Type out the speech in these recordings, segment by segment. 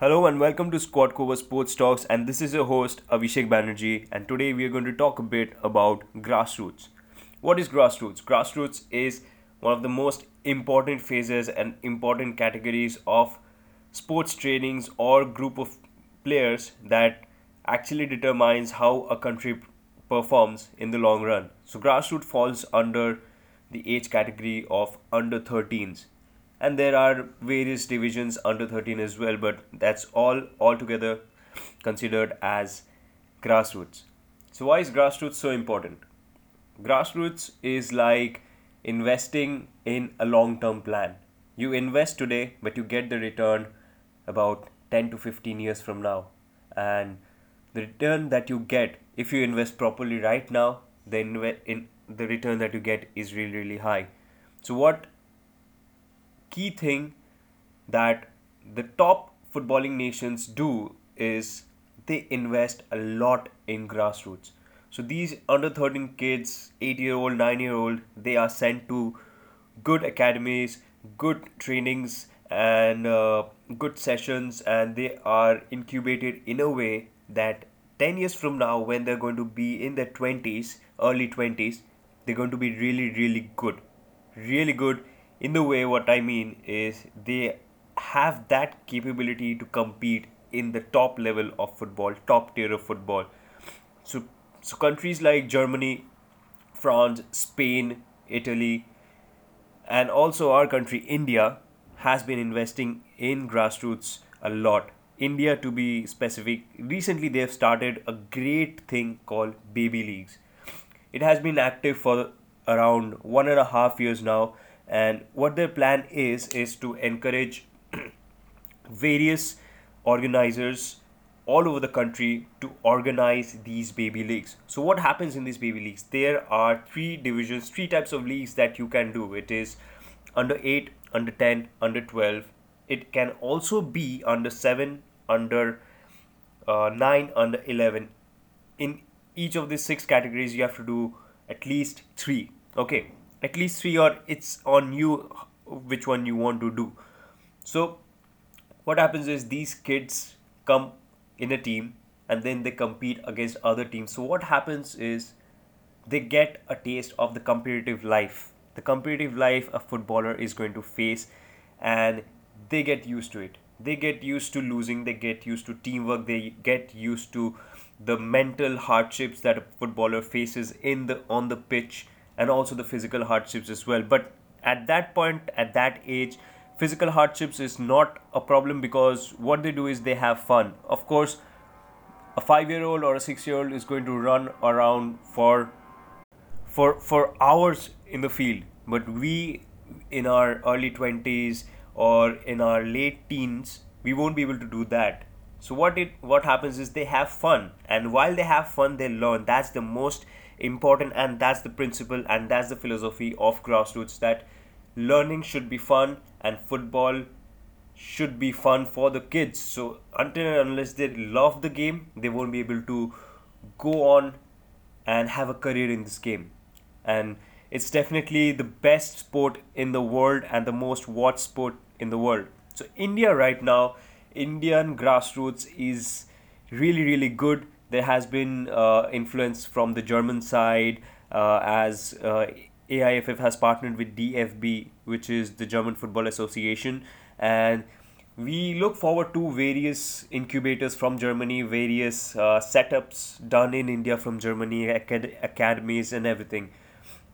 Hello and welcome to Quadcober Sports Talks, and this is your host Avishek Banerjee. And today we are going to talk a bit about grassroots. What is grassroots? Grassroots is one of the most important phases and important categories of sports trainings or group of players that actually determines how a country performs in the long run. So grassroots falls under the age category of under 13s and there are various divisions under 13 as well but that's all altogether considered as grassroots. So why is grassroots so important? Grassroots is like investing in a long term plan. You invest today but you get the return about 10 to 15 years from now. And the return that you get if you invest properly right now the inve- in the return that you get is really really high. So what key thing that the top footballing nations do is they invest a lot in grassroots. So these under 13 kids, 8 year old, 9 year old, they are sent to good academies, good trainings, and uh, good sessions, and they are incubated in a way that 10 years from now, when they're going to be in their 20s, early 20s, they're going to be really, really good. Really good in the way what i mean is they have that capability to compete in the top level of football top tier of football. So so countries like germany france spain italy and also our country india has been investing in grassroots a lot. India to be specific recently they have started a great thing called baby leagues. It has been active for around one and a half years now and what their plan is is to encourage various organizers all over the country to organize these baby leagues. So what happens in these baby leagues? There are three divisions three types of leagues that you can do. It is under 8 under 10 under 12 it can also be under 7 under uh, 9 under 11 in each of these six categories you have to do at least 3 okay at least three or it's on you which one you want to do. So what happens is these kids come in a team and then they compete against other teams. So what happens is they get a taste of the competitive life. The competitive life a footballer is going to face and they get used to it. They get used to losing they get used to teamwork they get used to the mental hardships that a footballer faces in the on the pitch and also the physical hardships as well. But at that point at that age physical hardships is not a problem because what they do is they have fun. Of course a 5 year old or a 6 year old is going to run around for for for hours in the field. But we in our early 20s or in our late teens we won't be able to do that. So what it what happens is they have fun. And while they have fun they learn. That's the most important and that's the principle and that's the philosophy of grassroots that learning should be fun and football should be fun for the kids. So until and unless they love the game they won't be able to go on and have a career in this game. And it's definitely the best sport in the world and the most watched sport in the world. So india right now indian grassroots is really really good there has been uh, influence from the German side uh, as uh, AIFF has partnered with DFB, which is the German Football Association, and we look forward to various incubators from Germany, various uh, setups done in India from Germany, acad- academies, and everything.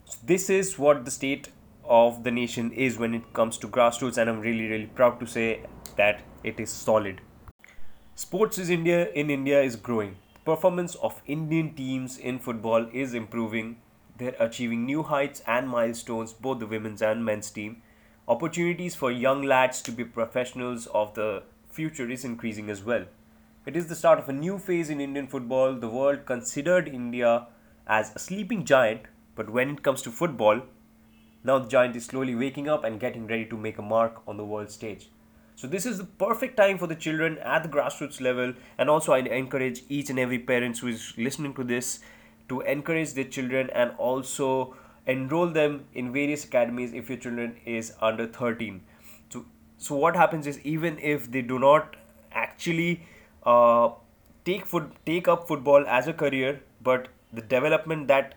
So this is what the state of the nation is when it comes to grassroots, and I'm really, really proud to say that it is solid. Sports is India in India is growing performance of Indian teams in football is improving. They're achieving new heights and milestones, both the women's and men's team. Opportunities for young lads to be professionals of the future is increasing as well. It is the start of a new phase in Indian football. The world considered India as a sleeping giant, but when it comes to football, now the giant is slowly waking up and getting ready to make a mark on the world stage. So this is the perfect time for the children at the grassroots level, and also I encourage each and every parents who is listening to this to encourage their children and also enroll them in various academies if your children is under 13 so so what happens is even if they do not actually uh, take foot, take up football as a career, but the development that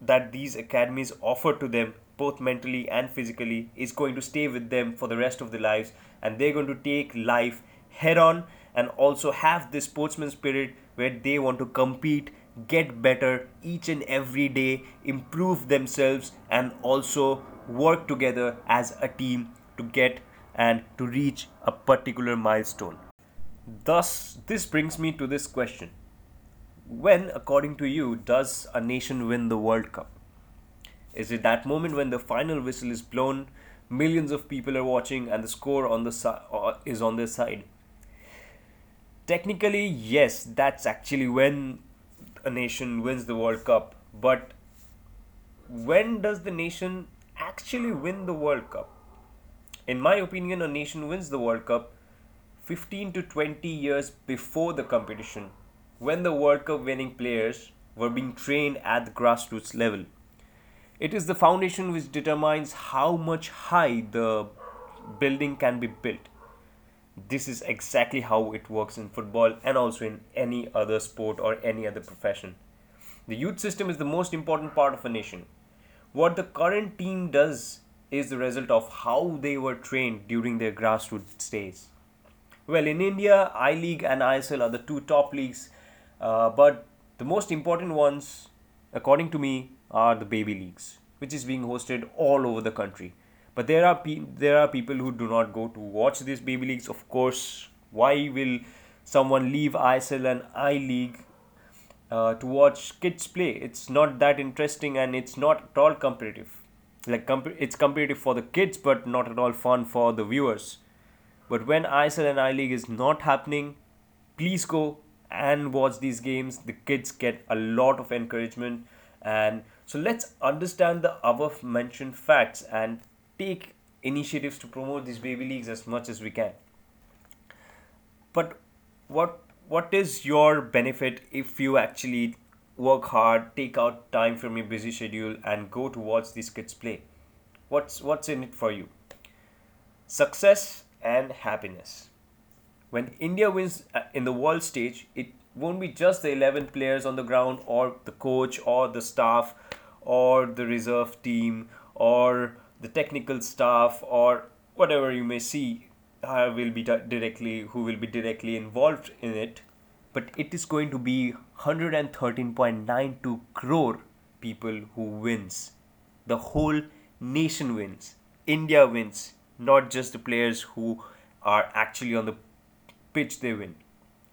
that these academies offer to them both mentally and physically is going to stay with them for the rest of their lives. And they're going to take life head on and also have this sportsman spirit where they want to compete get better each and every day improve themselves and also work together as a team to get and to reach a particular milestone. Thus this brings me to this question. When according to you does a nation win the world cup is it that moment when the final whistle is blown, millions of people are watching, and the score on the si- uh, is on their side? Technically, yes, that's actually when a nation wins the World Cup. But when does the nation actually win the World Cup? In my opinion, a nation wins the World Cup 15 to 20 years before the competition, when the World Cup winning players were being trained at the grassroots level. It is the foundation which determines how much high the building can be built. This is exactly how it works in football and also in any other sport or any other profession. The youth system is the most important part of a nation. What the current team does is the result of how they were trained during their grassroots days. Well, in India, I League and ISL are the two top leagues, uh, but the most important ones, according to me, are the baby leagues, which is being hosted all over the country. But there are pe- there are people who do not go to watch these baby leagues. Of course, why will someone leave ISL and I League uh, to watch kids play? It's not that interesting and it's not at all competitive. Like comp- it's competitive for the kids, but not at all fun for the viewers. But when ISL and I League is not happening, please go and watch these games. The kids get a lot of encouragement and so let's understand the above mentioned facts and take initiatives to promote these baby leagues as much as we can. But what what is your benefit if you actually work hard, take out time from your busy schedule and go to watch these kids play? What's what's in it for you? Success and happiness. When India wins uh, in the world stage, it won't be just the 11 players on the ground or the coach or the staff or the reserve team or the technical staff or whatever you may see uh, will be directly who will be directly involved in it. But it is going to be 113.92 crore people who wins. The whole nation wins. India wins not just the players who are actually on the pitch they win.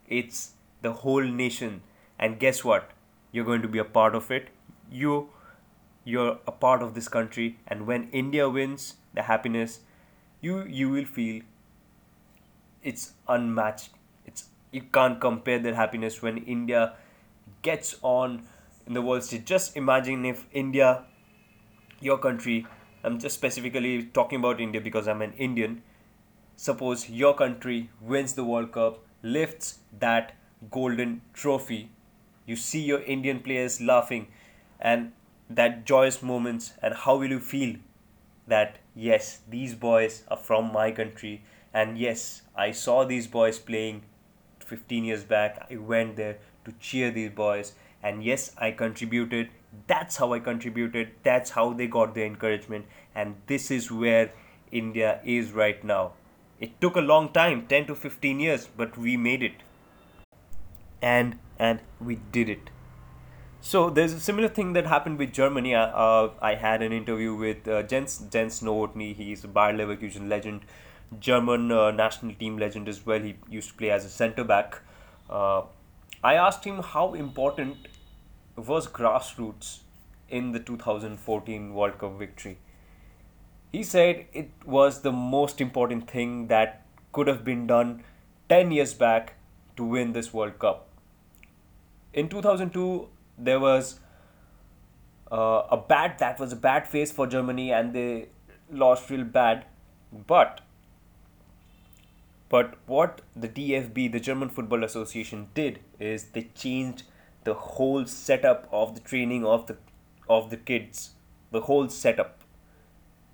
It's the whole nation. And guess what? You're going to be a part of it. You you're a part of this country. And when india wins the happiness you you will feel it's unmatched. It's you can't compare that happiness when india gets on in the world stage just imagine if india your country i'm just specifically talking about india because i'm an indian suppose your country wins the world cup lifts that golden trophy. You see your indian players laughing and that joyous moments and how will you feel that yes these boys are from my country and yes i saw these boys playing 15 years back. I went there to cheer these boys and yes i contributed. That's how i contributed. That's how they got the encouragement and this is where india is right now it took a long time 10 to 15 years but we made it and and we did it so there's a similar thing that happened with Germany. Uh, uh, I had an interview with uh, Jens Jens Nowotny. He's a Bayer Leverkusen legend, German uh, national team legend as well. He used to play as a centre back. Uh, I asked him how important was grassroots in the 2014 World Cup victory. He said it was the most important thing that could have been done 10 years back to win this World Cup. In 2002, there was uh, a bad that was a bad phase for Germany and they lost real bad. But but what the DFB the German Football Association did is they changed the whole setup of the training of the of the kids. The whole setup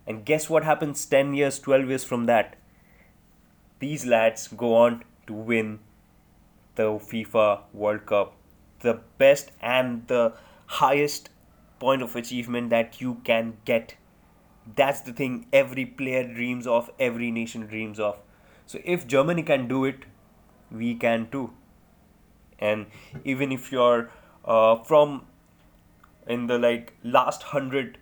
and guess what happens 10 years 12 years from that these lads go on to win the FIFA World Cup, the best and the highest point of achievement that you can get. That's the thing every player dreams of, every nation dreams of. So if Germany can do it, we can too. And even if you're uh, from in the like last hundred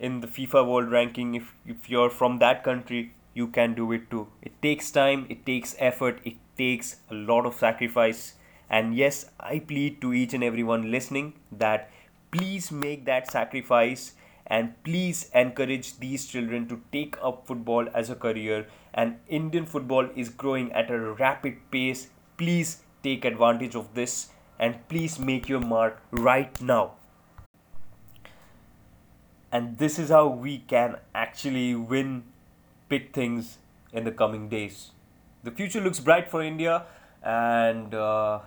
in the FIFA World Ranking, if if you're from that country, you can do it too. It takes time, it takes effort, it takes a lot of sacrifice. And yes, I plead to each and everyone listening that please make that sacrifice and please encourage these children to take up football as a career. And Indian football is growing at a rapid pace. Please take advantage of this and please make your mark right now. And this is how we can actually win big things in the coming days. The future looks bright for India, and uh,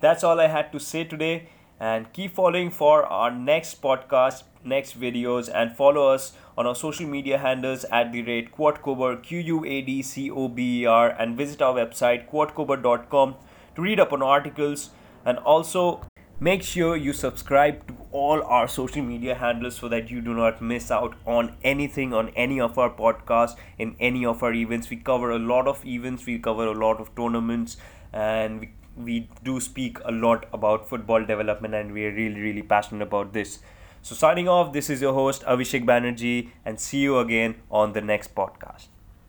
that's all I had to say today. And keep following for our next podcast, next videos, and follow us on our social media handles at the rate Quadcober, Q U A D C O B E R, and visit our website quadcober.com to read up on articles and also Make sure you subscribe to all our social media handles so that you do not miss out on anything on any of our podcasts in any of our events. We cover a lot of events, we cover a lot of tournaments, and we, we do speak a lot about football development, and we are really, really passionate about this. So, signing off, this is your host Avishek Banerjee, and see you again on the next podcast.